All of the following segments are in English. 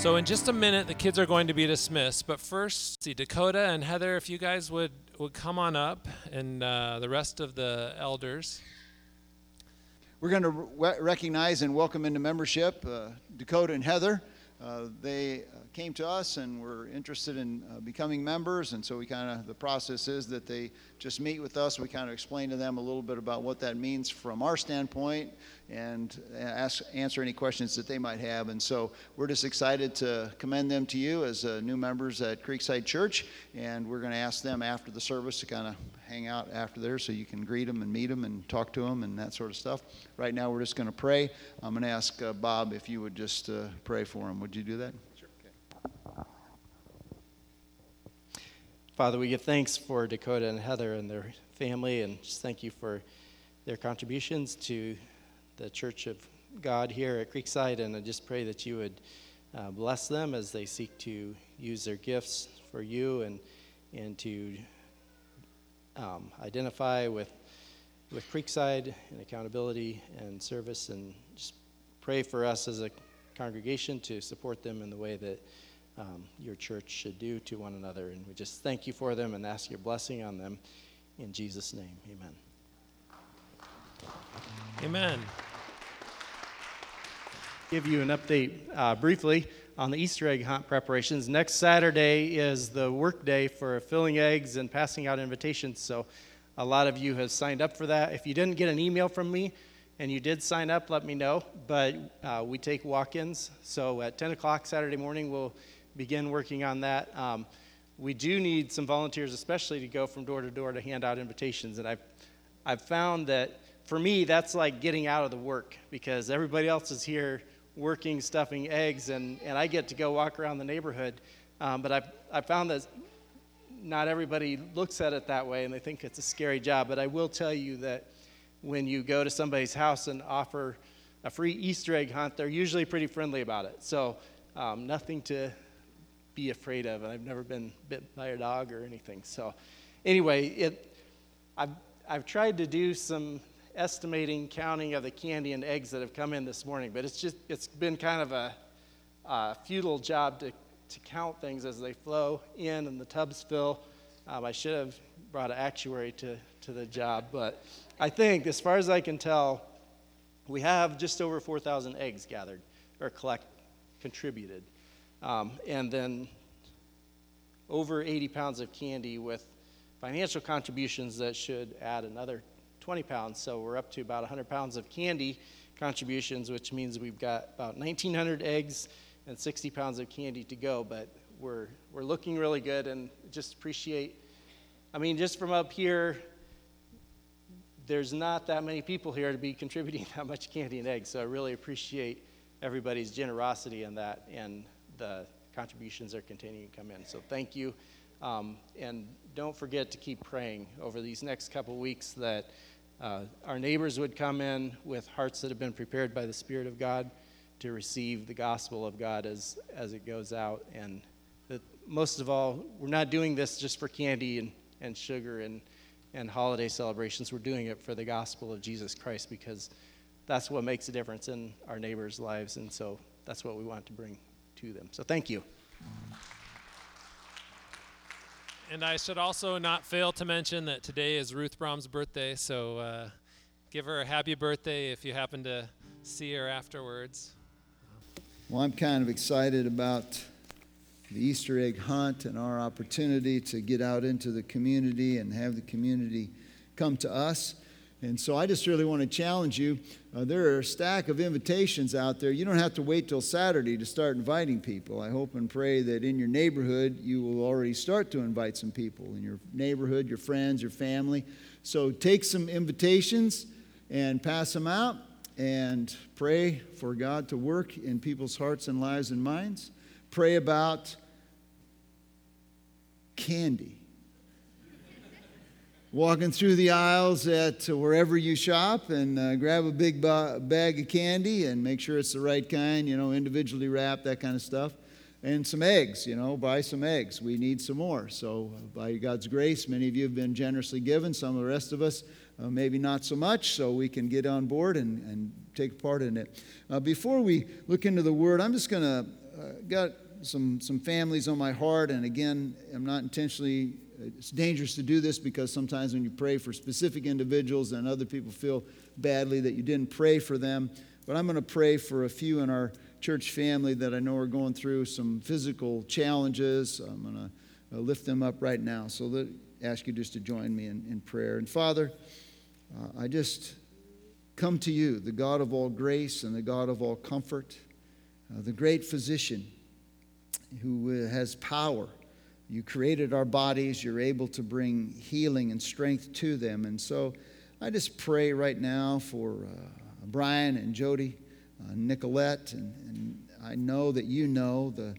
So, in just a minute, the kids are going to be dismissed. But first, see Dakota and Heather, if you guys would, would come on up, and uh, the rest of the elders. We're going to re- recognize and welcome into membership uh, Dakota and Heather. Uh, they uh, came to us and were interested in uh, becoming members, and so we kind of the process is that they just meet with us. We kind of explain to them a little bit about what that means from our standpoint, and ask answer any questions that they might have. And so we're just excited to commend them to you as uh, new members at Creekside Church, and we're going to ask them after the service to kind of hang out after there so you can greet them and meet them and talk to them and that sort of stuff. Right now, we're just going to pray. I'm going to ask uh, Bob if you would just uh, pray for them. Would you do that? Sure. Okay. Father, we give thanks for Dakota and Heather and their family, and just thank you for their contributions to the Church of God here at Creekside. And I just pray that you would uh, bless them as they seek to use their gifts for you and, and to um, identify with, with Creekside and accountability and service, and just pray for us as a congregation to support them in the way that um, your church should do to one another. And we just thank you for them and ask your blessing on them. In Jesus' name, amen. Amen. Give you an update uh, briefly on the Easter egg hunt preparations. Next Saturday is the work day for filling eggs and passing out invitations. So, a lot of you have signed up for that. If you didn't get an email from me and you did sign up, let me know. But uh, we take walk ins. So, at 10 o'clock Saturday morning, we'll begin working on that. Um, we do need some volunteers, especially to go from door to door to hand out invitations. And I've, I've found that for me, that's like getting out of the work because everybody else is here working, stuffing eggs, and, and I get to go walk around the neighborhood. Um, but I've, I found that not everybody looks at it that way and they think it's a scary job. But I will tell you that when you go to somebody's house and offer a free Easter egg hunt, they're usually pretty friendly about it. So um, nothing to be afraid of. And I've never been bit by a dog or anything. So anyway, it, I've, I've tried to do some estimating, counting of the candy and eggs that have come in this morning, but it's just it's been kind of a, a futile job to, to count things as they flow in and the tubs fill. Um, I should have brought an actuary to, to the job, but I think, as far as I can tell, we have just over 4,000 eggs gathered or collect contributed, um, and then over 80 pounds of candy with financial contributions that should add another 20 pounds. So we're up to about 100 pounds of candy contributions, which means we've got about 1,900 eggs and 60 pounds of candy to go. But we're, we're looking really good and just appreciate, I mean, just from up here, there's not that many people here to be contributing that much candy and eggs. So I really appreciate everybody's generosity in that, and the contributions are continuing to come in. So thank you. Um, and don't forget to keep praying over these next couple weeks that uh, our neighbors would come in with hearts that have been prepared by the Spirit of God to receive the gospel of God as, as it goes out. And that most of all, we're not doing this just for candy and, and sugar and, and holiday celebrations. We're doing it for the gospel of Jesus Christ because that's what makes a difference in our neighbors' lives. And so that's what we want to bring to them. So thank you. And I should also not fail to mention that today is Ruth Brom's birthday, so uh, give her a happy birthday if you happen to see her afterwards. Well, I'm kind of excited about the Easter egg hunt and our opportunity to get out into the community and have the community come to us. And so I just really want to challenge you. Uh, there are a stack of invitations out there. You don't have to wait till Saturday to start inviting people. I hope and pray that in your neighborhood you will already start to invite some people in your neighborhood, your friends, your family. So take some invitations and pass them out and pray for God to work in people's hearts and lives and minds. Pray about candy walking through the aisles at wherever you shop and uh, grab a big ba- bag of candy and make sure it's the right kind, you know, individually wrapped, that kind of stuff. And some eggs, you know, buy some eggs. We need some more. So, uh, by God's grace, many of you have been generously given. Some of the rest of us, uh, maybe not so much, so we can get on board and, and take part in it. Uh, before we look into the Word, I'm just going to uh, got some, some families on my heart, and again, I'm not intentionally, it's dangerous to do this because sometimes when you pray for specific individuals and other people feel badly that you didn't pray for them. But I'm going to pray for a few in our church family that I know are going through some physical challenges. I'm going to uh, lift them up right now. So let, ask you just to join me in, in prayer. And Father, uh, I just come to you, the God of all grace and the God of all comfort, uh, the great physician who uh, has power. You created our bodies, you're able to bring healing and strength to them. And so I just pray right now for uh, Brian and Jody, uh, Nicolette, and, and I know that you know the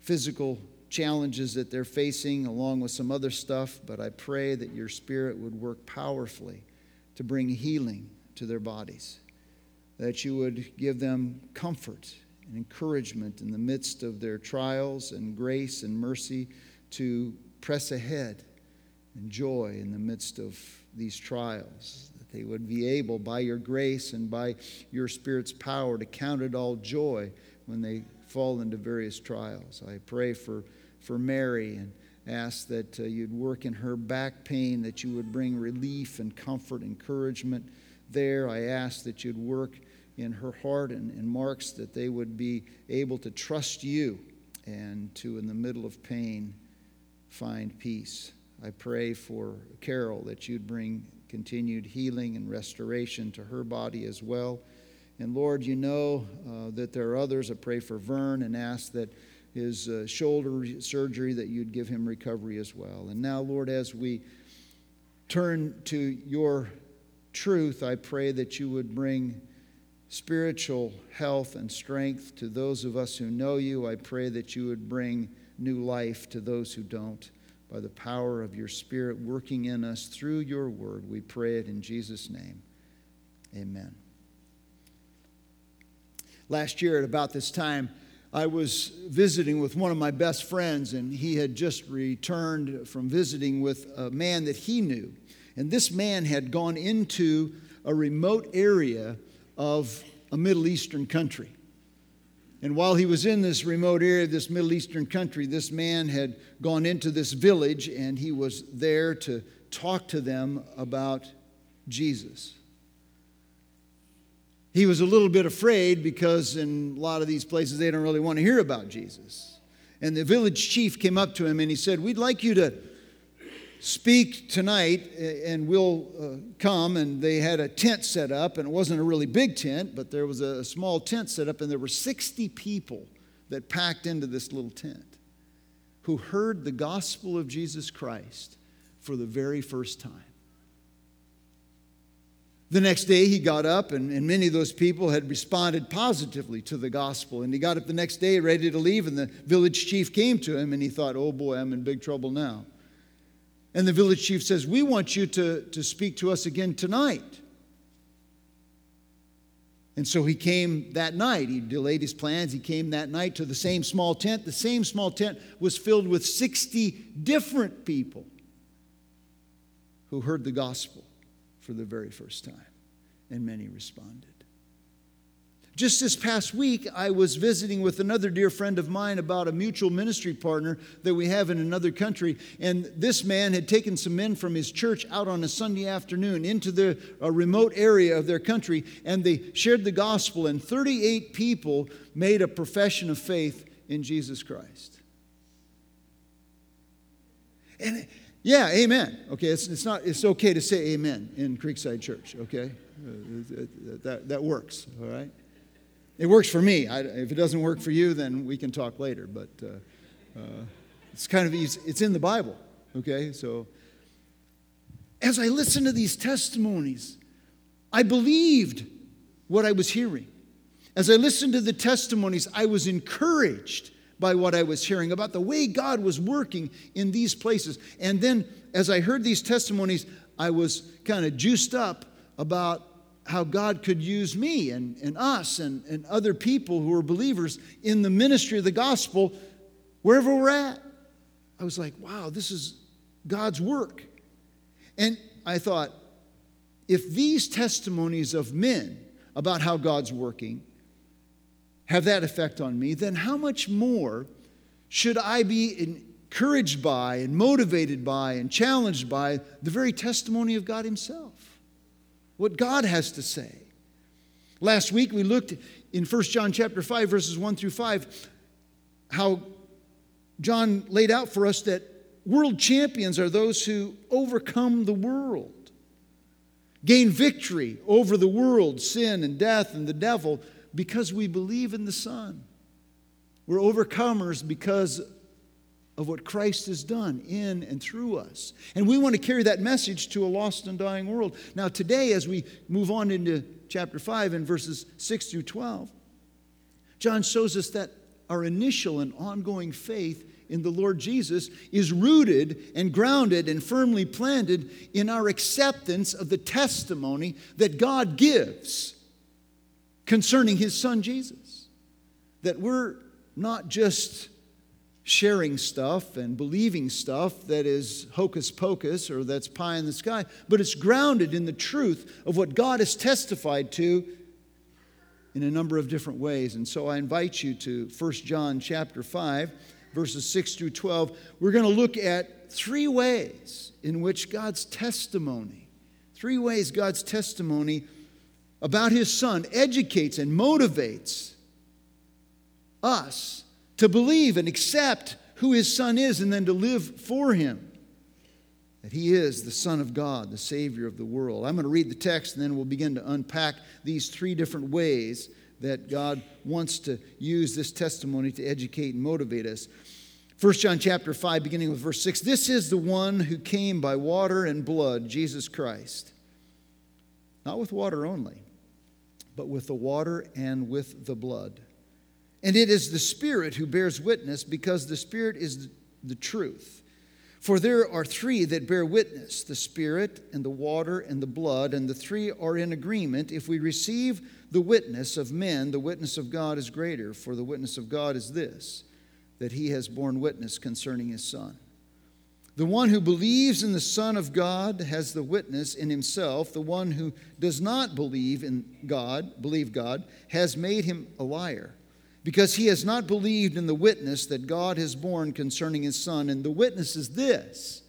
physical challenges that they're facing along with some other stuff, but I pray that your spirit would work powerfully to bring healing to their bodies, that you would give them comfort and encouragement in the midst of their trials and grace and mercy to press ahead and joy in the midst of these trials. That they would be able, by your grace and by your Spirit's power, to count it all joy when they fall into various trials. I pray for, for Mary and ask that uh, you'd work in her back pain, that you would bring relief and comfort, encouragement there. I ask that you'd work in her heart and, and Mark's that they would be able to trust you and to, in the middle of pain, find peace. I pray for Carol that you'd bring continued healing and restoration to her body as well. And Lord, you know uh, that there are others. I pray for Vern and ask that his uh, shoulder surgery, that you'd give him recovery as well. And now, Lord, as we turn to your truth, I pray that you would bring spiritual health and strength to those of us who know you. I pray that you would bring new life to those who don't by the power of your Spirit working in us through your word. We pray it in Jesus' name. Amen. Last year, at about this time, I was visiting with one of my best friends, and he had just returned from visiting with a man that he knew. And this man had gone into a remote area of a Middle Eastern country. And while he was in this remote area of this Middle Eastern country, this man had gone into this village and he was there to talk to them about Jesus. He was a little bit afraid because in a lot of these places they don't really want to hear about Jesus. And the village chief came up to him and he said, We'd like you to speak tonight and we'll uh, come and they had a tent set up and it wasn't a really big tent but there was a small tent set up and there were 60 people that packed into this little tent who heard the gospel of jesus christ for the very first time. The next day he got up and, and many of those people had responded positively to the gospel and he got up the next day ready to leave and the village chief came to him and he thought oh boy i'm in big trouble now and the village chief says, We want you to, to speak to us again tonight. And so he came that night. He delayed his plans. He came that night to the same small tent. The same small tent was filled with 60 different people who heard the gospel for the very first time. And many responded. Just this past week, I was visiting with another dear friend of mine about a mutual ministry partner that we have in another country. And this man had taken some men from his church out on a Sunday afternoon into the a remote area of their country, and they shared the gospel. And 38 people made a profession of faith in Jesus Christ. And yeah, amen. Okay, it's, it's, not, it's okay to say amen in Creekside Church, okay? Uh, that, that works, all right? It works for me. I, if it doesn't work for you, then we can talk later. But uh, uh, it's kind of easy. It's in the Bible. Okay, so as I listened to these testimonies, I believed what I was hearing. As I listened to the testimonies, I was encouraged by what I was hearing about the way God was working in these places. And then as I heard these testimonies, I was kind of juiced up about how God could use me and, and us and, and other people who are believers in the ministry of the gospel wherever we're at. I was like, wow, this is God's work. And I thought, if these testimonies of men about how God's working have that effect on me, then how much more should I be encouraged by and motivated by and challenged by the very testimony of God Himself? What God has to say. Last week we looked in 1 John chapter 5 verses 1 through 5 how John laid out for us that world champions are those who overcome the world, gain victory over the world, sin and death and the devil because we believe in the Son. We're overcomers because of what Christ has done in and through us. And we want to carry that message to a lost and dying world. Now, today, as we move on into chapter 5 and verses 6 through 12, John shows us that our initial and ongoing faith in the Lord Jesus is rooted and grounded and firmly planted in our acceptance of the testimony that God gives concerning his son Jesus. That we're not just sharing stuff and believing stuff that is hocus pocus or that's pie in the sky, but it's grounded in the truth of what God has testified to in a number of different ways. And so I invite you to 1 John chapter 5 verses 6 through 12. We're going to look at three ways in which God's testimony, three ways God's testimony about his son educates and motivates us to believe and accept who his son is and then to live for him. That he is the Son of God, the Savior of the world. I'm going to read the text and then we'll begin to unpack these three different ways that God wants to use this testimony to educate and motivate us. 1 John chapter 5, beginning with verse 6 This is the one who came by water and blood, Jesus Christ. Not with water only, but with the water and with the blood. And it is the Spirit who bears witness, because the Spirit is the truth. For there are three that bear witness the Spirit, and the water, and the blood, and the three are in agreement. If we receive the witness of men, the witness of God is greater, for the witness of God is this that he has borne witness concerning his Son. The one who believes in the Son of God has the witness in himself. The one who does not believe in God, believe God, has made him a liar, because he has not believed in the witness that God has borne concerning his Son. And the witness is this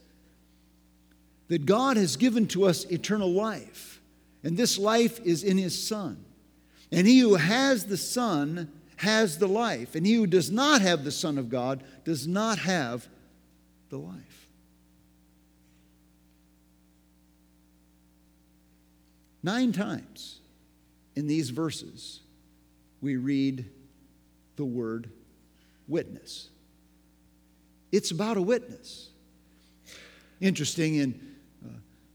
that God has given to us eternal life, and this life is in his Son. And he who has the Son has the life, and he who does not have the Son of God does not have the life. Nine times in these verses, we read the word witness. It's about a witness. Interesting, in uh,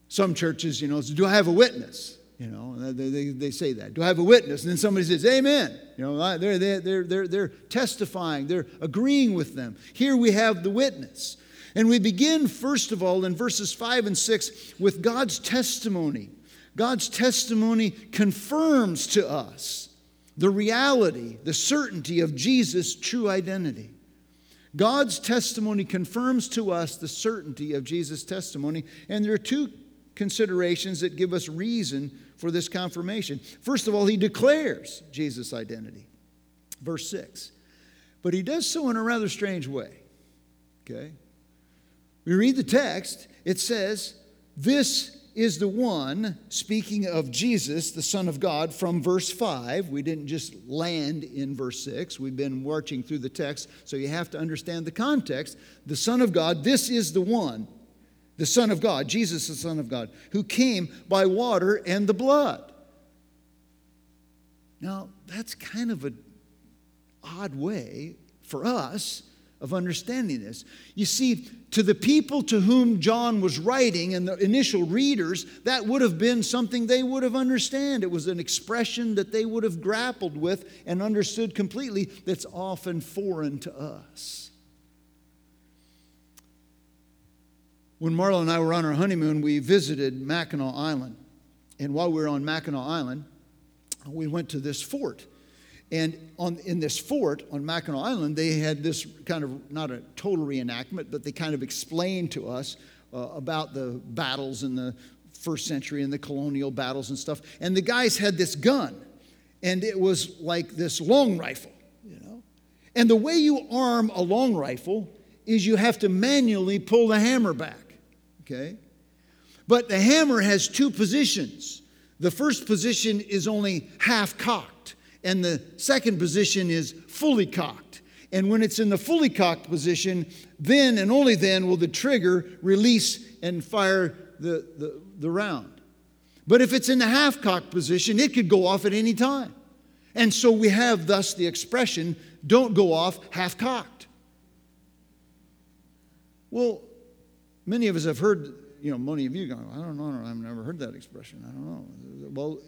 some churches, you know, do I have a witness? You know, they, they, they, say that. Do I have a witness? And then somebody says, Amen. You know, they're, they're, they're, they're testifying, they're agreeing with them. Here we have the witness. And we begin, first of all, in verses 5 and 6 with God's testimony. God's testimony confirms to us the reality, the certainty of Jesus' true identity. God's testimony confirms to us the certainty of Jesus' testimony, and there are two considerations that give us reason for this confirmation. First of all, he declares Jesus' identity. Verse 6. But he does so in a rather strange way. Okay? We read the text, it says, This is the one, speaking of Jesus, the Son of God, from verse 5. We didn't just land in verse 6. We've been marching through the text, so you have to understand the context. The Son of God, this is the one, the Son of God, Jesus, the Son of God, who came by water and the blood. Now, that's kind of an odd way for us of understanding this. You see, to the people to whom John was writing and the initial readers, that would have been something they would have understood. It was an expression that they would have grappled with and understood completely that's often foreign to us. When Marla and I were on our honeymoon, we visited Mackinac Island. And while we were on Mackinac Island, we went to this fort and on, in this fort on Mackinac Island, they had this kind of, not a total reenactment, but they kind of explained to us uh, about the battles in the first century and the colonial battles and stuff. And the guys had this gun. and it was like this long rifle, you know. And the way you arm a long rifle is you have to manually pull the hammer back, okay? But the hammer has two positions. The first position is only half cocked, and the second position is fully cocked. And when it's in the fully cocked position, then and only then will the trigger release and fire the, the, the round. But if it's in the half cocked position, it could go off at any time. And so we have thus the expression don't go off half cocked. Well, many of us have heard, you know, many of you go, I don't know, I've never heard that expression. I don't know. Well,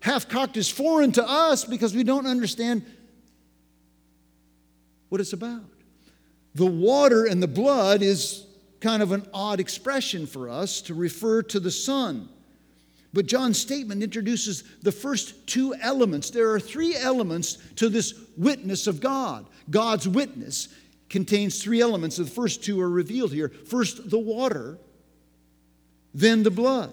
half cocked is foreign to us because we don't understand what it's about. The water and the blood is kind of an odd expression for us to refer to the Son. But John's statement introduces the first two elements. There are three elements to this witness of God. God's witness contains three elements. The first two are revealed here first, the water, then the blood.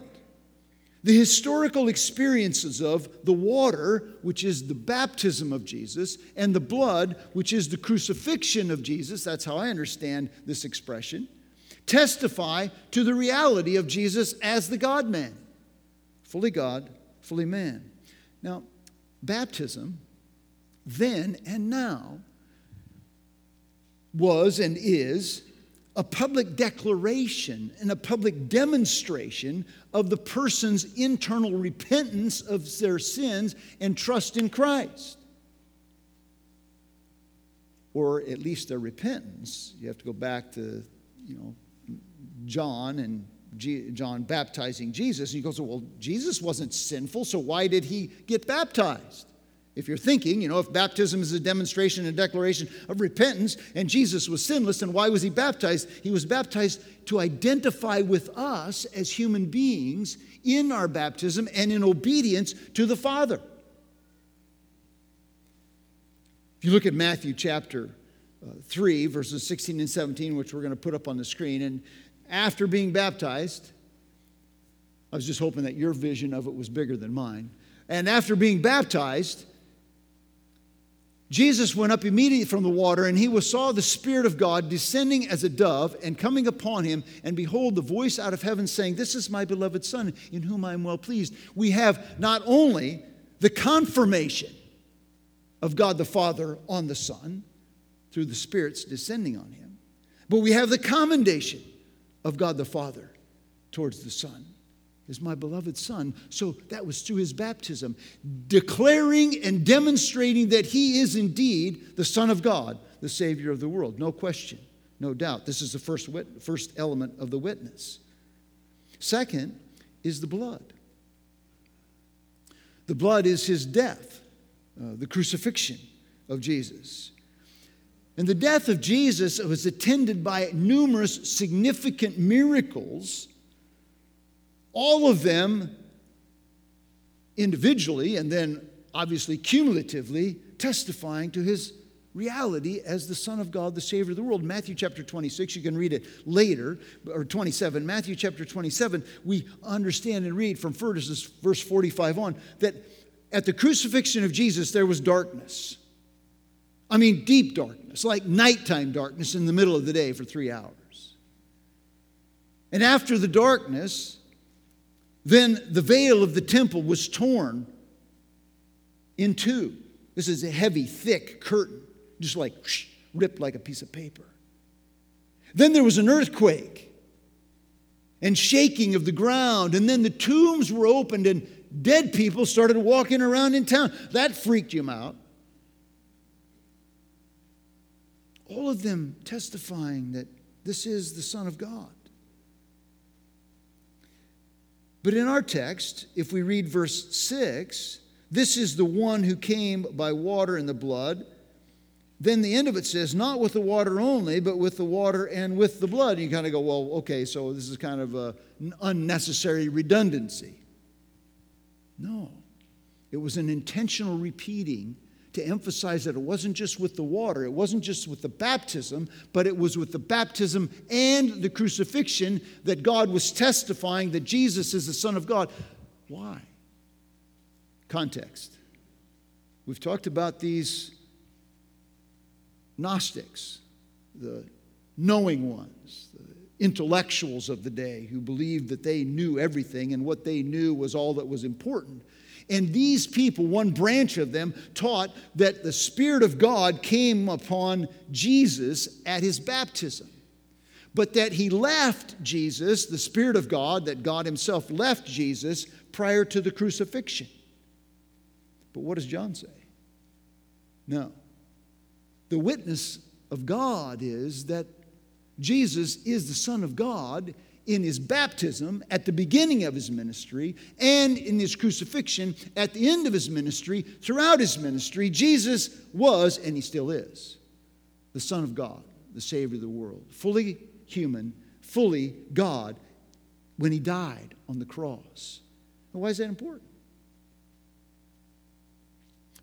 The historical experiences of the water, which is the baptism of Jesus, and the blood, which is the crucifixion of Jesus, that's how I understand this expression, testify to the reality of Jesus as the God man fully God, fully man. Now, baptism, then and now, was and is a public declaration and a public demonstration of the person's internal repentance of their sins and trust in Christ. Or at least their repentance. You have to go back to, you know, John and John baptizing Jesus. And he goes, Well, Jesus wasn't sinful, so why did he get baptized? If you're thinking, you know, if baptism is a demonstration and declaration of repentance and Jesus was sinless, then why was he baptized? He was baptized to identify with us as human beings in our baptism and in obedience to the Father. If you look at Matthew chapter uh, 3, verses 16 and 17, which we're going to put up on the screen, and after being baptized, I was just hoping that your vision of it was bigger than mine. And after being baptized, Jesus went up immediately from the water, and he saw the Spirit of God descending as a dove and coming upon him. And behold, the voice out of heaven saying, This is my beloved Son, in whom I am well pleased. We have not only the confirmation of God the Father on the Son through the Spirit's descending on him, but we have the commendation of God the Father towards the Son is my beloved Son. So that was through his baptism, declaring and demonstrating that he is indeed the Son of God, the Savior of the world. No question, no doubt. This is the first, wit- first element of the witness. Second is the blood. The blood is his death, uh, the crucifixion of Jesus. And the death of Jesus was attended by numerous significant miracles, all of them individually and then obviously cumulatively testifying to his reality as the Son of God, the Savior of the world. Matthew chapter 26, you can read it later, or 27. Matthew chapter 27, we understand and read from verse 45 on that at the crucifixion of Jesus there was darkness. I mean, deep darkness, like nighttime darkness in the middle of the day for three hours. And after the darkness, then the veil of the temple was torn in two. This is a heavy, thick curtain, just like whoosh, ripped like a piece of paper. Then there was an earthquake and shaking of the ground, and then the tombs were opened and dead people started walking around in town. That freaked him out. all of them testifying that this is the Son of God. But in our text, if we read verse 6, this is the one who came by water and the blood. Then the end of it says, not with the water only, but with the water and with the blood. And you kind of go, well, okay, so this is kind of an unnecessary redundancy. No, it was an intentional repeating to emphasize that it wasn't just with the water, it wasn't just with the baptism, but it was with the baptism and the crucifixion that God was testifying that Jesus is the Son of God. Why? Context. We've talked about these Gnostics, the knowing ones, the intellectuals of the day who believed that they knew everything and what they knew was all that was important. And these people, one branch of them, taught that the Spirit of God came upon Jesus at his baptism. But that he left Jesus, the Spirit of God, that God himself left Jesus prior to the crucifixion. But what does John say? No. The witness of God is that Jesus is the Son of God in his baptism at the beginning of his ministry and in his crucifixion at the end of his ministry. Throughout his ministry, Jesus was, and he still is, the Son of God, the Savior of the world, fully human, fully God when he died on the cross. why is that important?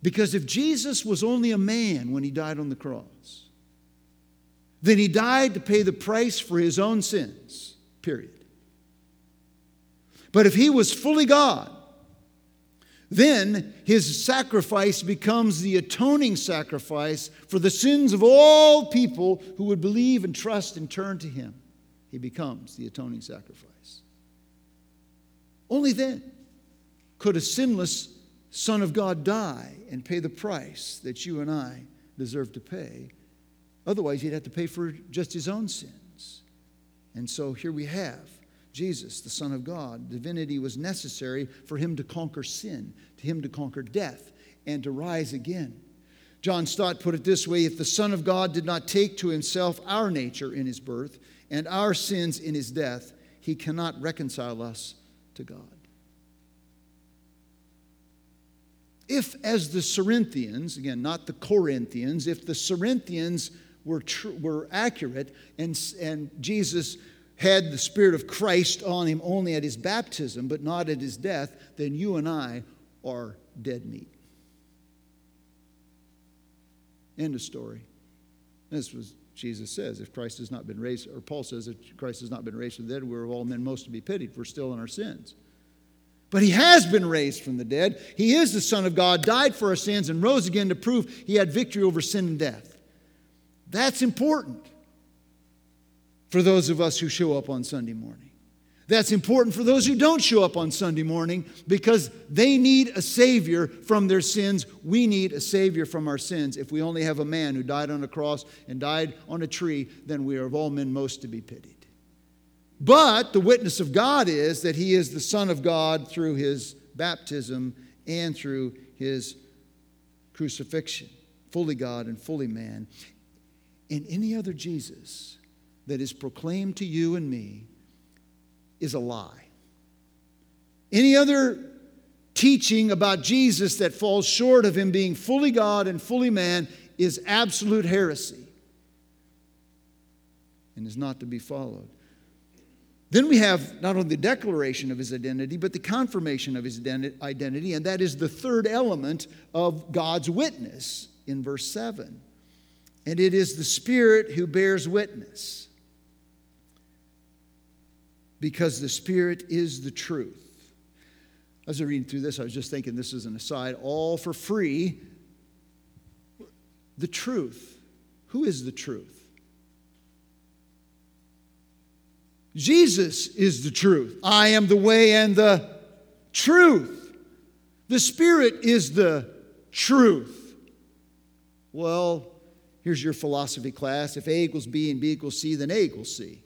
Because if Jesus was only a man when he died on the cross, then he died to pay the price for his own sins, period. But if he was fully God, then his sacrifice becomes the atoning sacrifice for the sins of all people who would believe and trust and turn to him. He becomes the atoning sacrifice. Only then could a sinless Son of God die and pay the price that you and I deserve to pay. Otherwise, he'd have to pay for just his own sins. And so here we have Jesus, the Son of God. Divinity was necessary for him to conquer sin, to him to conquer death, and to rise again. John Stott put it this way if the Son of God did not take to himself our nature in his birth and our sins in his death, he cannot reconcile us to God. if, as the Corinthians, again, not the Corinthians, if the Cerinthians were, tr- were accurate and, and Jesus had the Spirit of Christ on him only at his baptism, but not at his death, then you and I are dead meat. End of story. This was Jesus says, if Christ has not been raised, or Paul says, if Christ has not been raised from the dead, we're of all men most to be pitied. We're still in our sins. But he has been raised from the dead. He is the Son of God, died for our sins, and rose again to prove he had victory over sin and death. That's important for those of us who show up on Sunday morning. That's important for those who don't show up on Sunday morning because they need a Savior from their sins. We need a Savior from our sins. If we only have a man who died on a cross and died on a tree, then we are of all men most to be pitied. But the witness of God is that he is the Son of God through his baptism and through his crucifixion, fully God and fully man. And any other Jesus that is proclaimed to you and me is a lie. Any other teaching about Jesus that falls short of him being fully God and fully man is absolute heresy and is not to be followed. Then we have not only the declaration of his identity, but the confirmation of his identity, and that is the third element of God's witness in verse 7. And it is the Spirit who bears witness, because the Spirit is the truth. As I was reading through this, I was just thinking this is an aside, all for free. The truth. Who is the truth? Jesus is the truth. I am the way and the truth. The Spirit is the truth. Well, here's your philosophy class. If A equals B and B equals C, then A equals C.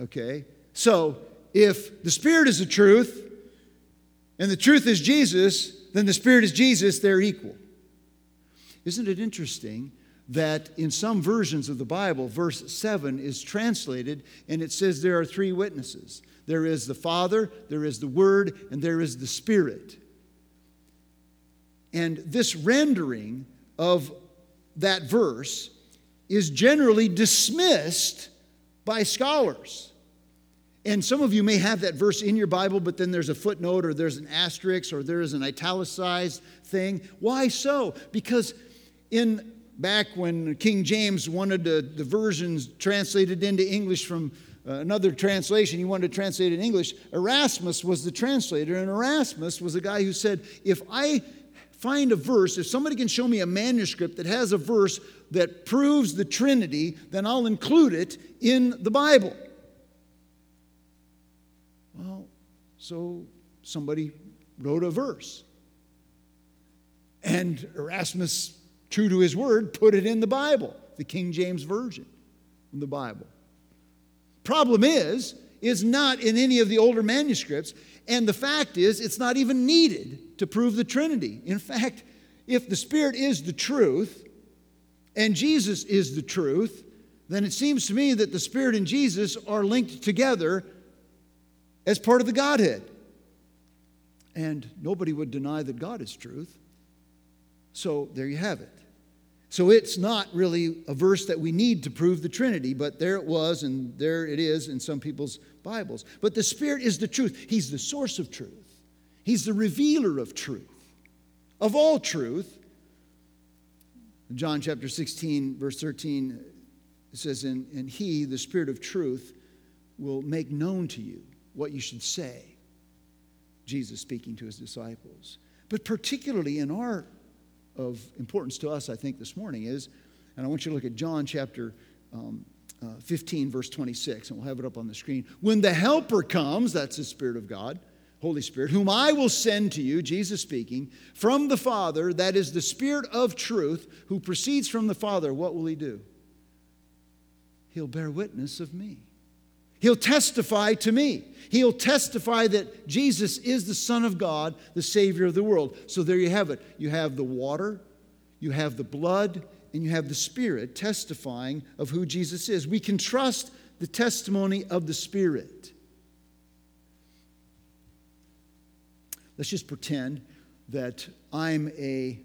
Okay? So, if the Spirit is the truth and the truth is Jesus, then the Spirit is Jesus, they're equal. Isn't it interesting that in some versions of the Bible, verse 7 is translated and it says there are three witnesses there is the Father, there is the Word, and there is the Spirit. And this rendering of that verse is generally dismissed by scholars. And some of you may have that verse in your Bible, but then there's a footnote or there's an asterisk or there is an italicized thing. Why so? Because in back when King James wanted the, the versions translated into English from uh, another translation, he wanted to translate in English. Erasmus was the translator, and Erasmus was a guy who said, If I find a verse, if somebody can show me a manuscript that has a verse that proves the Trinity, then I'll include it in the Bible. Well, so somebody wrote a verse. And Erasmus, true to his word, put it in the Bible, the King James Version in the Bible. Problem is, is not in any of the older manuscripts, and the fact is, it's not even needed to prove the Trinity. In fact, if the Spirit is the truth and Jesus is the truth, then it seems to me that the Spirit and Jesus are linked together as part of the Godhead. And nobody would deny that God is truth. So there you have it. So it's not really a verse that we need to prove the Trinity, but there it was, and there it is in some people's Bibles. But the Spirit is the truth. He's the source of truth, He's the revealer of truth, of all truth. John chapter 16, verse 13, it says, and, and He, the Spirit of truth, will make known to you what you should say. Jesus speaking to His disciples. But particularly in our of importance to us, I think, this morning is, and I want you to look at John chapter um, uh, 15, verse 26, and we'll have it up on the screen. When the Helper comes, that's the Spirit of God, Holy Spirit, whom I will send to you, Jesus speaking, from the Father, that is the Spirit of truth, who proceeds from the Father, what will he do? He'll bear witness of me. He'll testify to me. He'll testify that Jesus is the Son of God, the Savior of the world. So there you have it. You have the water, you have the blood, and you have the Spirit testifying of who Jesus is. We can trust the testimony of the Spirit. Let's just pretend that I'm a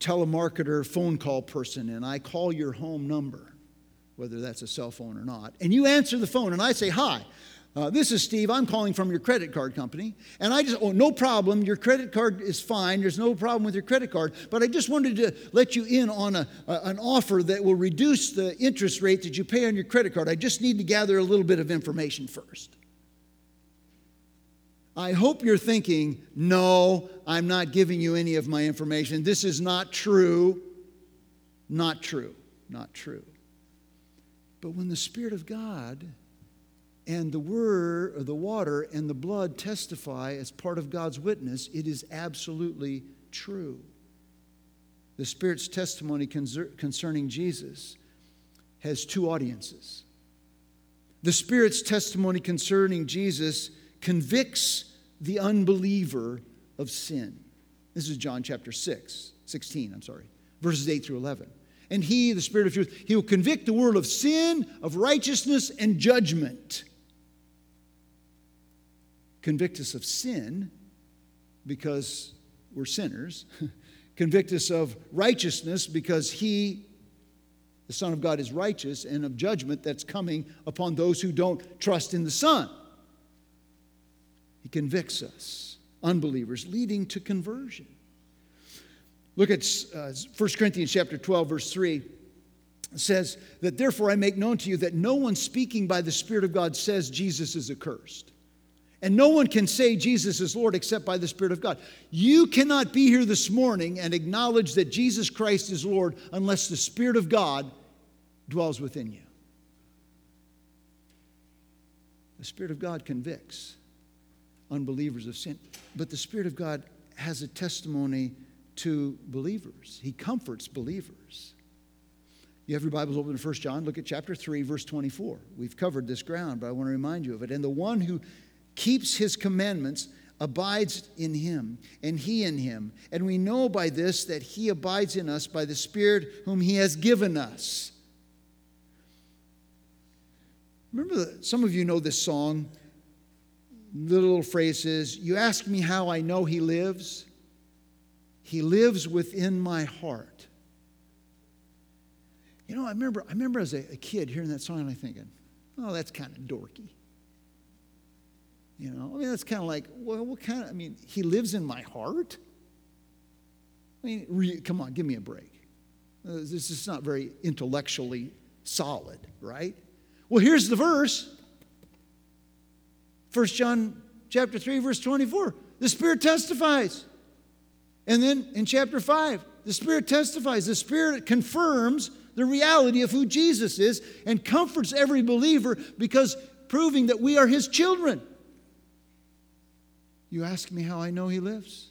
telemarketer phone call person and I call your home number whether that's a cell phone or not. And you answer the phone, and I say, Hi, uh, this is Steve. I'm calling from your credit card company. And I just, oh, no problem. Your credit card is fine. There's no problem with your credit card. But I just wanted to let you in on a, an offer that will reduce the interest rate that you pay on your credit card. I just need to gather a little bit of information first. I hope you're thinking, no, I'm not giving you any of my information. This is not true. Not true. Not true. But when the Spirit of God and the word or the water and the blood testify as part of God's witness, it is absolutely true. The Spirit's testimony concerning Jesus has two audiences. The Spirit's testimony concerning Jesus convicts the unbeliever of sin. This is John chapter 6, 16, I'm sorry, verses 8 through 11. And he, the Spirit of truth, he will convict the world of sin, of righteousness, and judgment. Convict us of sin because we're sinners. Convict us of righteousness because he, the Son of God, is righteous, and of judgment that's coming upon those who don't trust in the Son. He convicts us, unbelievers, leading to conversion. Look at uh, 1 Corinthians chapter 12, verse 3. It says that therefore I make known to you that no one speaking by the Spirit of God says Jesus is accursed. And no one can say Jesus is Lord except by the Spirit of God. You cannot be here this morning and acknowledge that Jesus Christ is Lord unless the Spirit of God dwells within you. The Spirit of God convicts unbelievers of sin, but the Spirit of God has a testimony to believers. He comforts believers. You have your Bibles open to 1 John. Look at chapter 3, verse 24. We've covered this ground, but I want to remind you of it. And the one who keeps his commandments abides in him, and he in him. And we know by this that he abides in us by the Spirit whom he has given us. Remember, the, some of you know this song. The little phrase is, You ask me how I know he lives. He lives within my heart. You know, I remember, I remember as a, a kid hearing that song and I thinking, oh, that's kind of dorky. You know, I mean, that's kind of like, well, what kind of, I mean, he lives in my heart? I mean, re, come on, give me a break. Uh, this is not very intellectually solid, right? Well, here's the verse. 1 John chapter 3, verse 24. The Spirit testifies And then in chapter 5, the Spirit testifies, the Spirit confirms the reality of who Jesus is and comforts every believer because proving that we are His children. You ask me how I know He lives?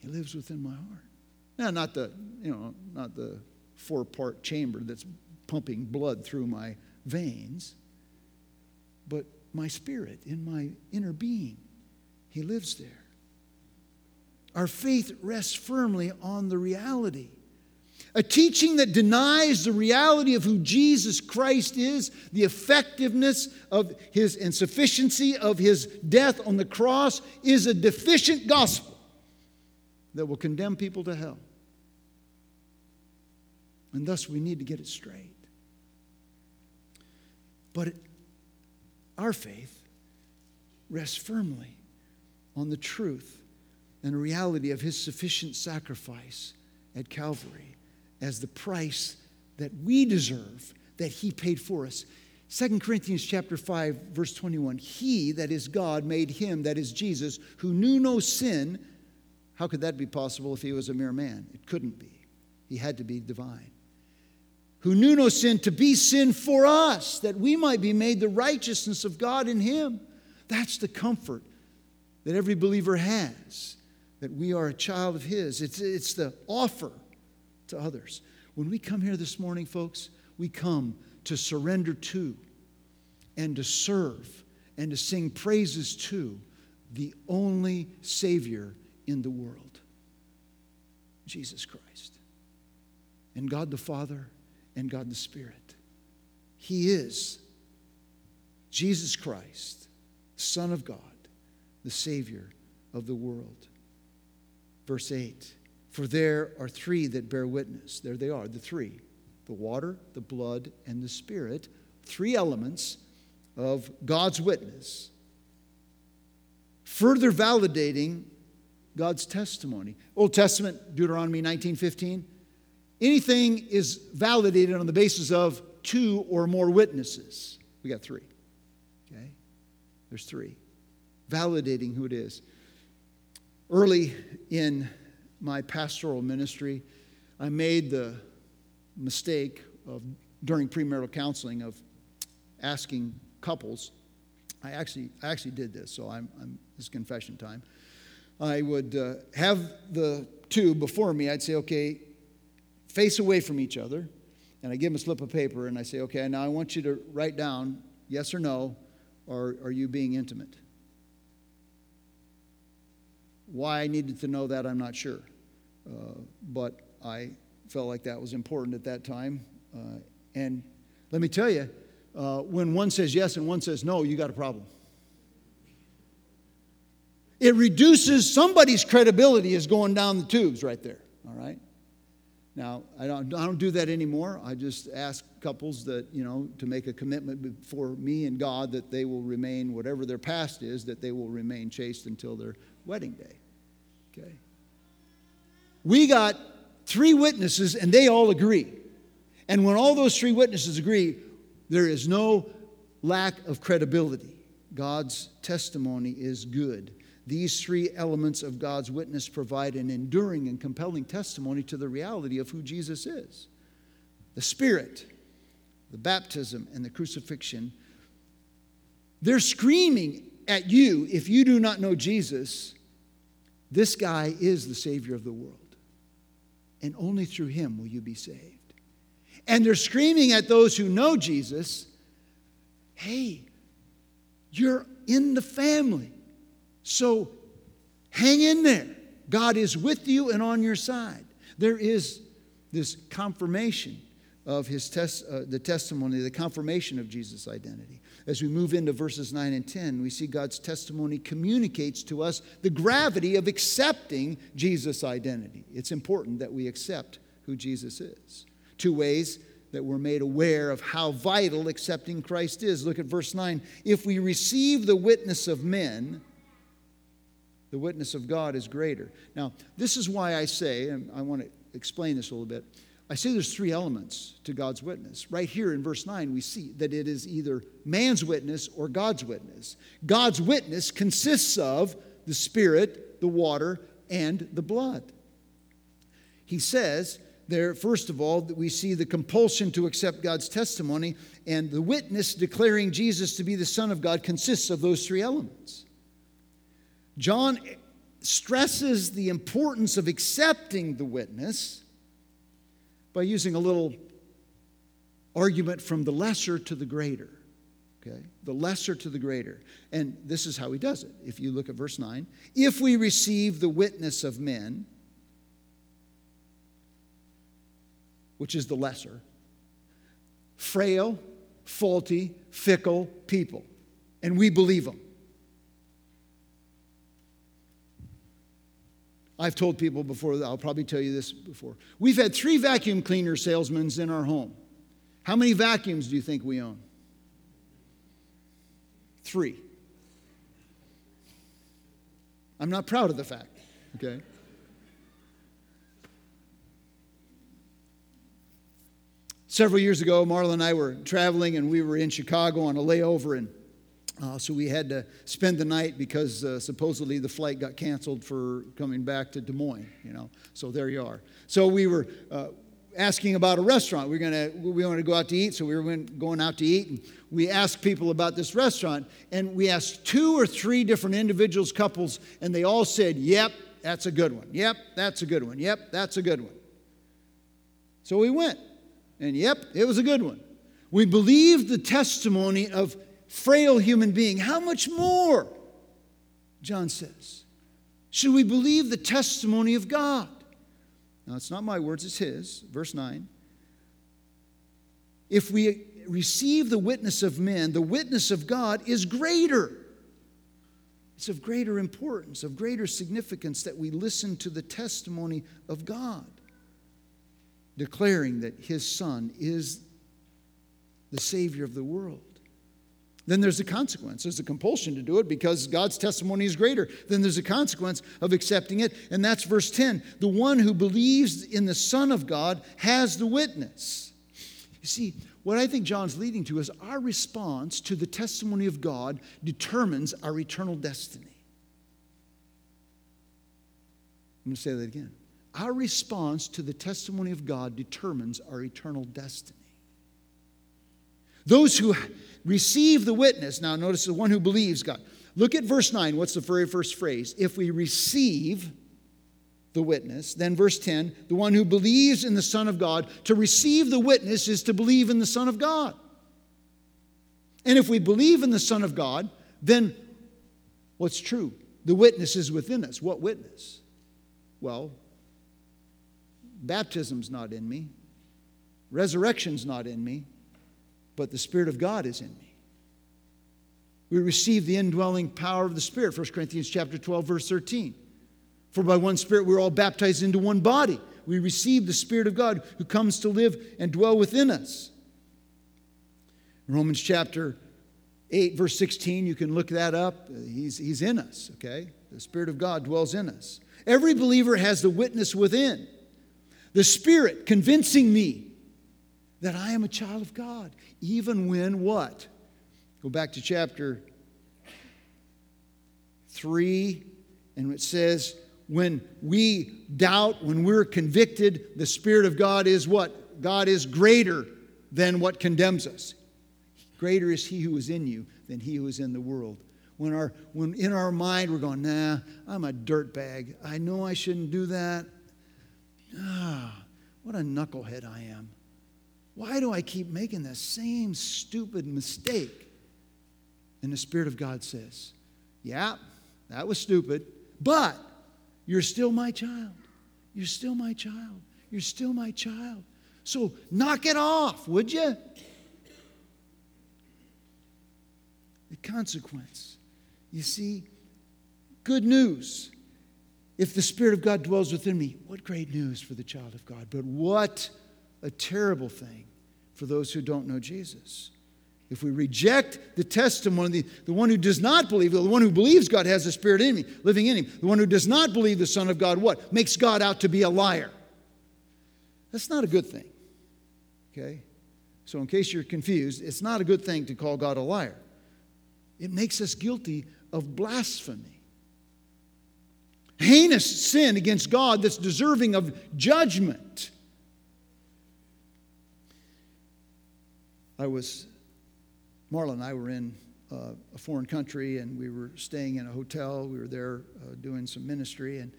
He lives within my heart. Now, not the, you know, not the four-part chamber that's pumping blood through my veins, but my spirit, in my inner being. He lives there. Our faith rests firmly on the reality. A teaching that denies the reality of who Jesus Christ is, the effectiveness of his and sufficiency of his death on the cross, is a deficient gospel that will condemn people to hell. And thus we need to get it straight. But our faith rests firmly on the truth and reality of his sufficient sacrifice at Calvary as the price that we deserve that he paid for us. 2 Corinthians chapter 5 verse 21 He that is God made him that is Jesus who knew no sin. How could that be possible if he was a mere man? It couldn't be. He had to be divine. Who knew no sin to be sin for us that we might be made the righteousness of God in him. That's the comfort that every believer has that we are a child of His. It's, it's the offer to others. When we come here this morning, folks, we come to surrender to and to serve and to sing praises to the only Savior in the world, Jesus Christ. And God the Father and God the Spirit. He is Jesus Christ, Son of God, the Savior of the world. Verse 8 For there are three that bear witness. There they are, the three the water, the blood, and the Spirit. Three elements of God's witness. Further validating God's testimony. Old Testament, Deuteronomy 19:15. Anything is validated on the basis of two or more witnesses. We got three. Okay? There's three. Validating who it is. Early in my pastoral ministry, I made the mistake of, during premarital counseling, of asking couples. I actually, I actually did this, so I'm, I'm this is confession time. I would uh, have the two before me. I'd say, okay, face away from each other, and I give them a slip of paper, and I say, okay, now I want you to write down yes or no, or are you being intimate? Why I needed to know that, I'm not sure. Uh, but I felt like that was important at that time. Uh, and let me tell you, uh, when one says yes and one says no, you got a problem. It reduces somebody's credibility is going down the tubes right there, all right? Now, I don't, I don't do that anymore. I just ask couples that, you know, to make a commitment before me and God that they will remain, whatever their past is, that they will remain chaste until their wedding day. Okay? We got three witnesses and they all agree. And when all those three witnesses agree, there is no lack of credibility. God's testimony is good. These three elements of God's witness provide an enduring and compelling testimony to the reality of who Jesus is. The Spirit, the baptism, and the crucifixion, they're screaming at you if you do not know Jesus this guy is the Savior of the world. And only through him will you be saved. And they're screaming at those who know Jesus hey, you're in the family. So hang in there. God is with you and on your side. There is this confirmation of his tes- uh, the testimony, the confirmation of Jesus' identity. As we move into verses 9 and 10, we see God's testimony communicates to us the gravity of accepting Jesus' identity. It's important that we accept who Jesus is. Two ways that we're made aware of how vital accepting Christ is. Look at verse 9. If we receive the witness of men, the witness of God is greater. Now, this is why I say, and I want to explain this a little bit. I say there's three elements to God's witness. Right here in verse 9, we see that it is either man's witness or God's witness. God's witness consists of the Spirit, the water, and the blood. He says, there, first of all, that we see the compulsion to accept God's testimony, and the witness declaring Jesus to be the Son of God consists of those three elements. John stresses the importance of accepting the witness by using a little argument from the lesser to the greater. Okay? The lesser to the greater. And this is how he does it. If you look at verse 9, if we receive the witness of men, which is the lesser, frail, faulty, fickle people, and we believe them. I've told people before, I'll probably tell you this before. We've had three vacuum cleaner salesmen in our home. How many vacuums do you think we own? Three. I'm not proud of the fact, okay? Several years ago, Marla and I were traveling and we were in Chicago on a layover, and uh, so we had to spend the night because uh, supposedly the flight got canceled for coming back to Des Moines, you know. So there you are. So we were uh, asking about a restaurant. We are gonna we wanted to go out to eat, so we were going out to eat, and we asked people about this restaurant, and we asked two or three different individuals, couples, and they all said, "Yep, that's a good one. Yep, that's a good one. Yep, that's a good one." So we went. And yep, it was a good one. We believed the testimony of frail human being. How much more? John says. Should we believe the testimony of God? Now, it's not my words, it's his. Verse 9. If we receive the witness of men, the witness of God is greater. It's of greater importance, of greater significance that we listen to the testimony of God declaring that his son is the Savior of the world. Then there's a consequence. There's a compulsion to do it because God's testimony is greater. Then there's a consequence of accepting it, and that's verse 10. The one who believes in the Son of God has the witness. You see, what I think John's leading to is our response to the testimony of God determines our eternal destiny. I'm going to say that again. Our response to the testimony of God determines our eternal destiny. Those who receive the witness, now notice the one who believes God. Look at verse 9. What's the very first phrase? If we receive the witness, then verse 10, the one who believes in the Son of God, to receive the witness is to believe in the Son of God. And if we believe in the Son of God, then what's true? The witness is within us. What witness? Well, Baptism's not in me, resurrection's not in me, but the Spirit of God is in me. We receive the indwelling power of the Spirit, 1 Corinthians chapter 12, verse 13. For by one Spirit we're all baptized into one body. We receive the Spirit of God who comes to live and dwell within us. Romans chapter 8, verse 16, you can look that up. He's, he's in us, okay? The Spirit of God dwells in us. Every believer has the witness within the Spirit convincing me that I am a child of God, even when what? Go back to chapter 3, and it says, when we doubt, when we're convicted, the Spirit of God is what? God is greater than what condemns us. Greater is He who is in you than He who is in the world. When, our, when in our mind we're going, nah, I'm a dirtbag. I know I shouldn't do that. Ah, what a knucklehead I am. Why do I keep making the same stupid mistake? And the Spirit of God says, Yeah, that was stupid, but you're still my child. You're still my child. You're still my child. So knock it off, would you? The consequence. You see, good news. If the Spirit of God dwells within me, what great news for the child of God. But what a terrible thing for those who don't know Jesus. If we reject the testimony, the, the one who does not believe, the one who believes God has the Spirit in me, living in him, the one who does not believe the Son of God, what? Makes God out to be a liar. That's not a good thing. Okay? So, in case you're confused, it's not a good thing to call God a liar. It makes us guilty of blasphemy. heinous sin against God that's deserving of judgment. I was, Marla and I were in uh, a foreign country and we were staying in a hotel. We were there uh, doing some ministry. And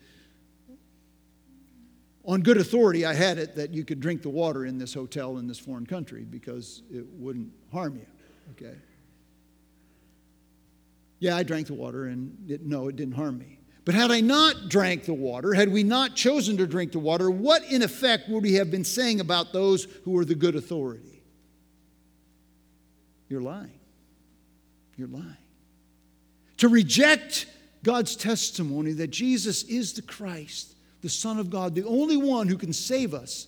on good authority, I had it that you could drink the water in this hotel in this foreign country because it wouldn't harm you. Okay? Yeah, I drank the water and it, no, it didn't harm me. But had I not drank the water, had we not chosen to drink the water, what in effect would we have been saying about those who were the good authority? You're lying. You're lying. To reject God's testimony that Jesus is the Christ, the Son of God, the only one who can save us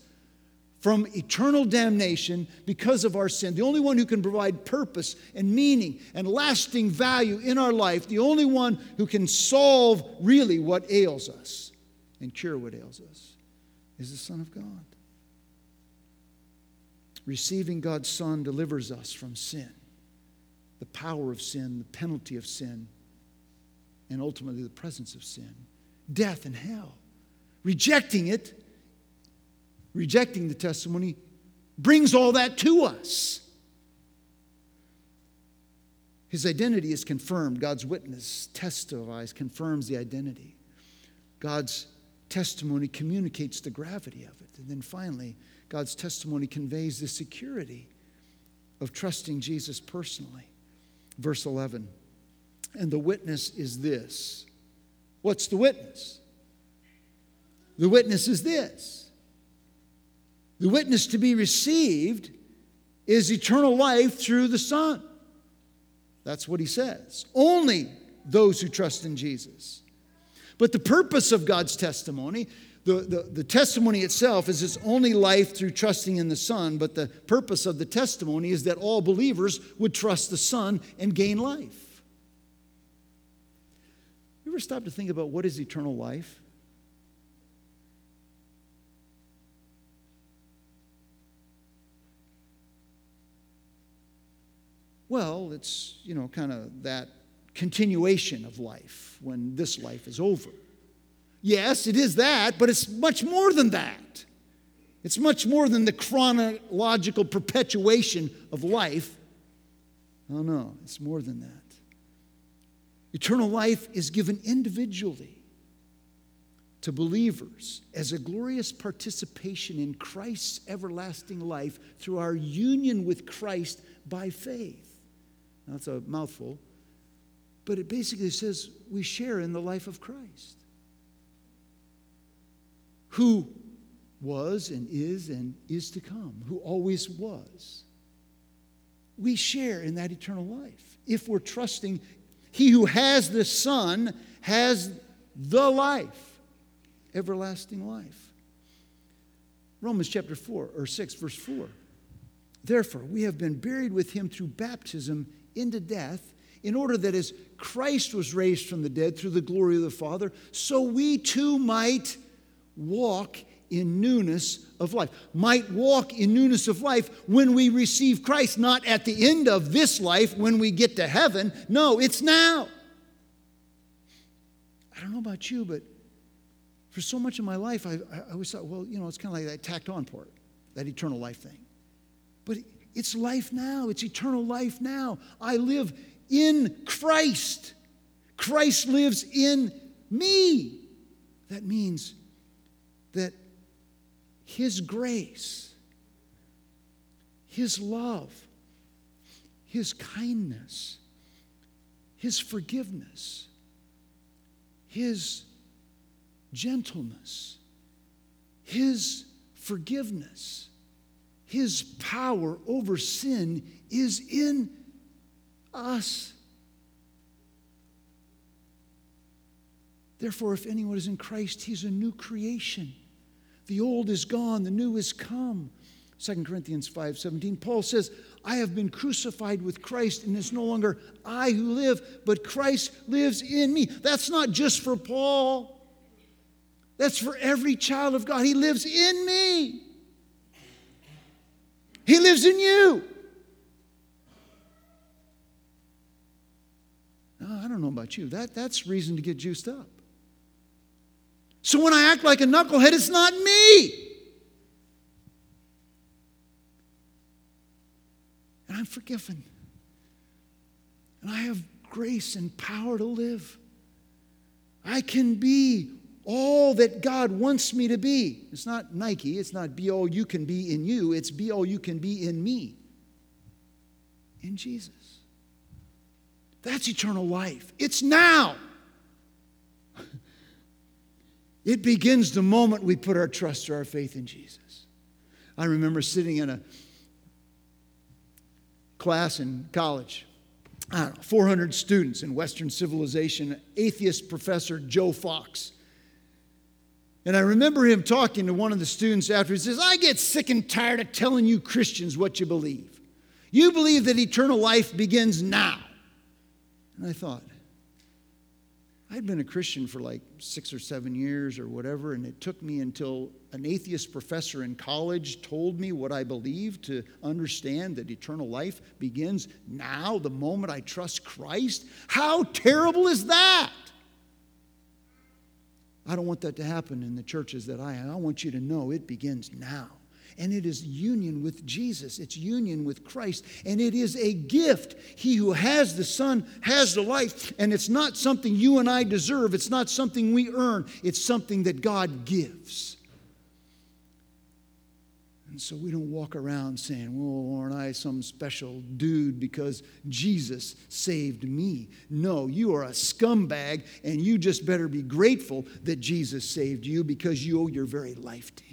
from eternal damnation because of our sin, the only one who can provide purpose and meaning and lasting value in our life, the only one who can solve really what ails us and cure what ails us, is the Son of God. Receiving God's Son delivers us from sin, the power of sin, the penalty of sin, and ultimately the presence of sin, death and hell. Rejecting it rejecting the testimony brings all that to us. His identity is confirmed. God's witness testifies, confirms the identity. God's testimony communicates the gravity of it. And then finally, God's testimony conveys the security of trusting Jesus personally. Verse 11. And the witness is this. What's the witness? The witness is this the witness to be received is eternal life through the Son. That's what he says. Only those who trust in Jesus. But the purpose of God's testimony, the, the, the, testimony itself is its only life through trusting in the Son, but the purpose of the testimony is that all believers would trust the Son and gain life. You ever stop to think about what is eternal life? Well, it's, you know, kind of that continuation of life when this life is over. Yes, it is that, but it's much more than that. It's much more than the chronological perpetuation of life. Oh, no, it's more than that. Eternal life is given individually to believers as a glorious participation in Christ's everlasting life through our union with Christ by faith. That's a mouthful. But it basically says we share in the life of Christ, who was and is and is to come, who always was. We share in that eternal life if we're trusting he who has the Son has the life, everlasting life. Romans chapter 4 or 6, verse 4. Therefore, we have been buried with him through baptism into death, in order that as Christ was raised from the dead through the glory of the Father, so we too might walk in newness of life. Might walk in newness of life when we receive Christ, not at the end of this life when we get to heaven. No, it's now. I don't know about you, but for so much of my life, I, I always thought, well, you know, it's kind of like that tacked on part, that eternal life thing. But it's life now, it's eternal life now. I live in Christ. Christ lives in me. That means that His grace, His love, His kindness, His forgiveness, His gentleness, His forgiveness his power over sin is in us. Therefore, if anyone is in Christ, he's a new creation. The old is gone, the new is come. 2 Corinthians 5 17, Paul says, I have been crucified with Christ, and it's no longer I who live, but Christ lives in me. That's not just for Paul, that's for every child of God. He lives in me. He lives in you. I don't know about you. That, that's reason to get juiced up. So when I act like a knucklehead, it's not me. And I'm forgiven. And I have grace and power to live. I can be all that God wants me to be. It's not Nike, it's not be all you can be in you, it's be all you can be in me. In Jesus. That's eternal life. It's now. It begins the moment we put our trust or our faith in Jesus. I remember sitting in a class in college. I don't know, 400 students in Western civilization, atheist professor Joe Fox. And I remember him talking to one of the students after. He says, I get sick and tired of telling you Christians what you believe. You believe that eternal life begins now. And I thought, I'd been a Christian for like six or seven years or whatever, and it took me until an atheist professor in college told me what I believed to understand that eternal life begins now, the moment I trust Christ. How terrible is that? I don't want that to happen in the churches that I am. I want you to know it begins now and it is union with Jesus. It's union with Christ, and it is a gift. He who has the Son has the life, and it's not something you and I deserve. It's not something we earn. It's something that God gives. And so we don't walk around saying, well, aren't I some special dude because Jesus saved me? No, you are a scumbag, and you just better be grateful that Jesus saved you because you owe your very life to him.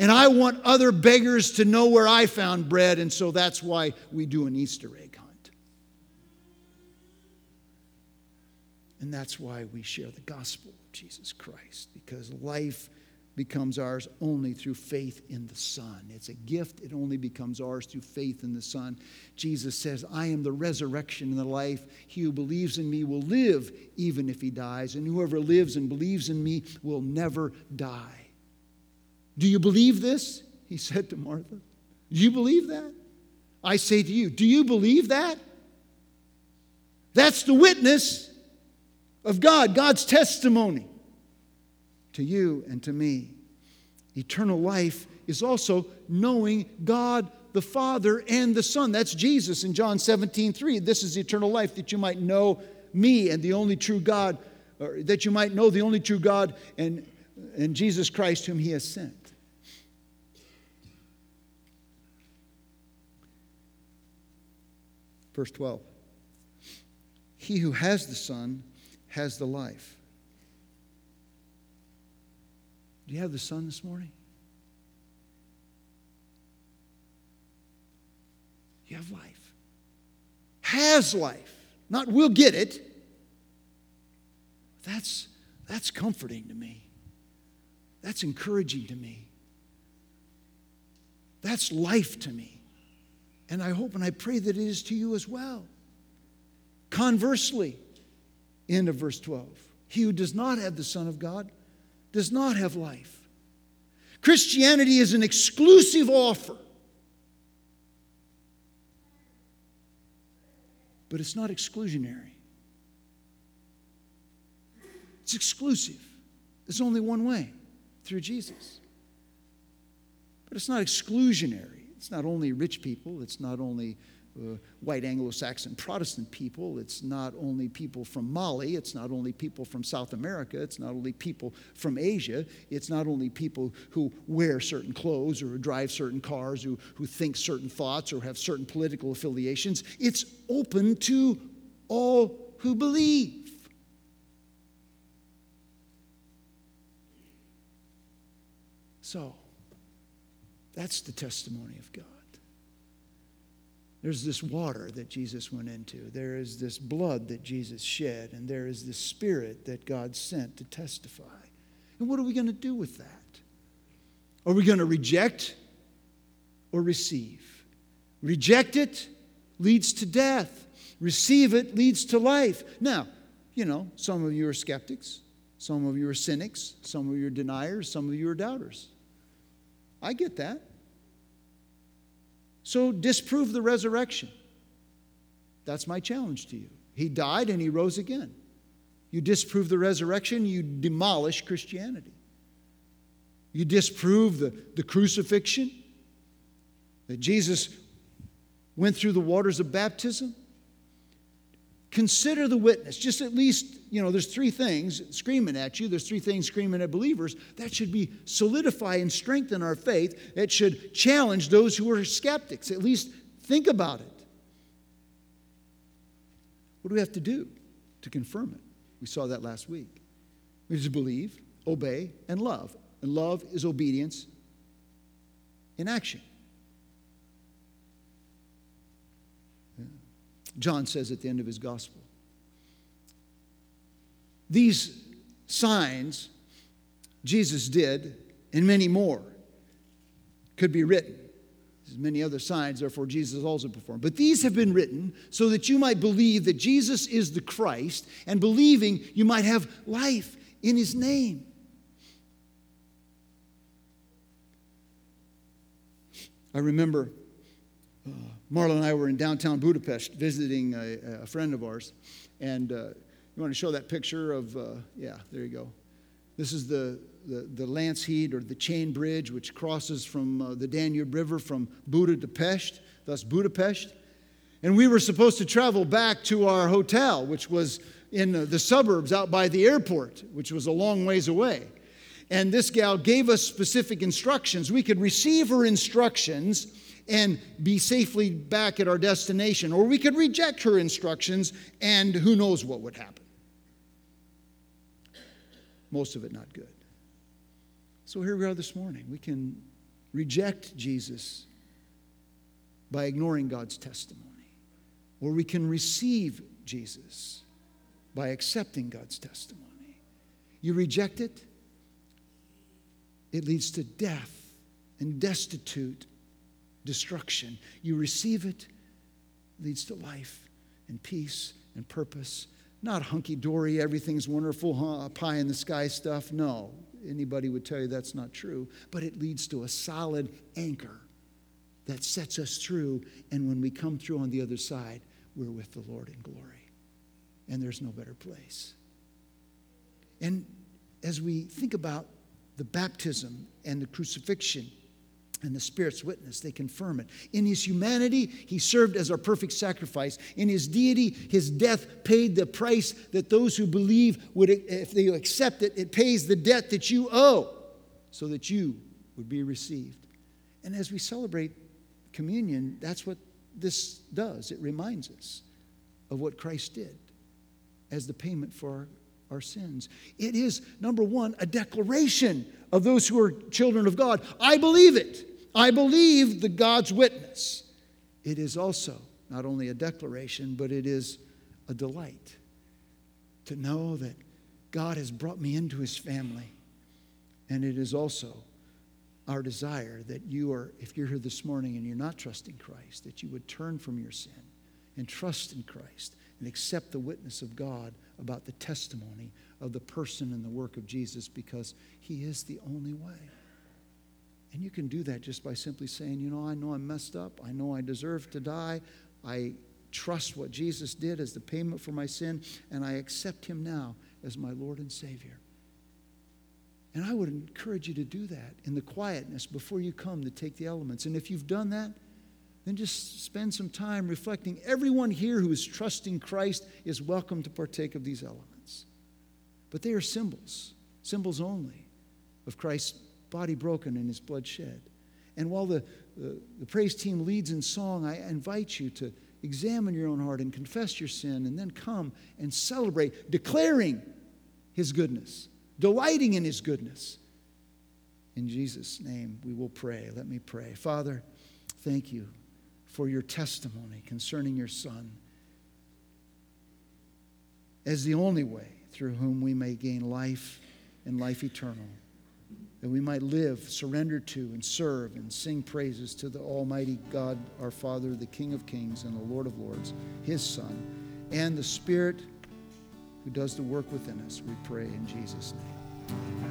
And I want other beggars to know where I found bread, and so that's why we do an Easter egg hunt. And that's why we share the gospel of Jesus Christ, because life becomes ours only through faith in the Son. It's a gift, it only becomes ours through faith in the Son. Jesus says, I am the resurrection and the life. He who believes in me will live even if he dies, and whoever lives and believes in me will never die. Do you believe this? He said to Martha. Do you believe that? I say to you, do you believe that? That's the witness of God, God's testimony to you and to me. Eternal life is also knowing God the Father and the Son. That's Jesus in John 17, 3. This is eternal life, that you might know me and the only true God, or that you might know the only true God and, and Jesus Christ whom he has sent. Verse 12 He who has the Son has the life. Do you have the Son this morning? You have life. Has life. Not will get it. That's, that's comforting to me. That's encouraging to me. That's life to me. And I hope and I pray that it is to you as well. Conversely, end of verse 12 he who does not have the Son of God does not have life. Christianity is an exclusive offer, but it's not exclusionary. It's exclusive. There's only one way through Jesus. But it's not exclusionary. It's not only rich people, it's not only uh, white Anglo Saxon Protestant people, it's not only people from Mali, it's not only people from South America, it's not only people from Asia, it's not only people who wear certain clothes or drive certain cars, who, who think certain thoughts or have certain political affiliations. It's open to all who believe. So, that's the testimony of God. There's this water that Jesus went into. There is this blood that Jesus shed. And there is this spirit that God sent to testify. And what are we going to do with that? Are we going to reject or receive? Reject it leads to death, receive it leads to life. Now, you know, some of you are skeptics, some of you are cynics, some of you are deniers, some of you are doubters. I get that. So disprove the resurrection. That's my challenge to you. He died and he rose again. You disprove the resurrection, you demolish Christianity. You disprove the, the crucifixion, that Jesus went through the waters of baptism. Consider the witness. Just at least, you know, there's three things screaming at you. There's three things screaming at believers. That should be solidify and strengthen our faith. It should challenge those who are skeptics. At least think about it. What do we have to do to confirm it? We saw that last week. We just believe, obey, and love. And love is obedience in action. John says at the end of his gospel. These signs Jesus did, and many more, could be written. There's many other signs, therefore, Jesus also performed. But these have been written so that you might believe that Jesus is the Christ, and believing you might have life in his name. I remember uh, Marla and I were in downtown Budapest visiting a, a friend of ours. And uh, you want to show that picture of, uh, yeah, there you go. This is the, the, the Lánchíd or the chain bridge, which crosses from uh, the Danube River from Buda to Pest, thus Budapest. And we were supposed to travel back to our hotel, which was in the suburbs out by the airport, which was a long ways away. And this gal gave us specific instructions. We could receive her instructions and be safely back at our destination. Or we could reject her instructions, and who knows what would happen. Most of it not good. So here we are this morning. We can reject Jesus by ignoring God's testimony, or we can receive Jesus by accepting God's testimony. You reject it, it leads to death and destitute destruction. You receive it, leads to life and peace and purpose. Not hunky dory, everything's wonderful, huh, pie in the sky stuff. No, anybody would tell you that's not true. But it leads to a solid anchor that sets us through. And when we come through on the other side, we're with the Lord in glory. And there's no better place. And as we think about the baptism and the crucifixion, and the Spirit's witness, they confirm it. In his humanity, he served as our perfect sacrifice. In his deity, his death paid the price that those who believe would, if they accept it, it pays the debt that you owe so that you would be received. And as we celebrate communion, that's what this does. It reminds us of what Christ did as the payment for our, our sins. It is, number one, a declaration of those who are children of God. I believe it. I believe the God's witness. It is also not only a declaration, but it is a delight to know that God has brought me into his family. And it is also our desire that you are, if you're here this morning and you're not trusting Christ, that you would turn from your sin and trust in Christ and accept the witness of God about the testimony of the person and the work of Jesus because he is the only way. And you can do that just by simply saying, you know, I know I'm messed up. I know I deserve to die. I trust what Jesus did as the payment for my sin, and I accept him now as my Lord and Savior. And I would encourage you to do that in the quietness before you come to take the elements. And if you've done that, then just spend some time reflecting. Everyone here who is trusting Christ is welcome to partake of these elements. But they are symbols, symbols only of Christ's body broken and his blood shed. And while the, the, the, praise team leads in song, I invite you to examine your own heart and confess your sin and then come and celebrate, declaring his goodness, delighting in his goodness. In Jesus' name, we will pray. Let me pray. Father, thank you for your testimony concerning your Son as the only way through whom we may gain life and life eternal that we might live, surrender to, and serve and sing praises to the Almighty God, our Father, the King of Kings and the Lord of Lords, His Son, and the Spirit who does the work within us. We pray in Jesus' name.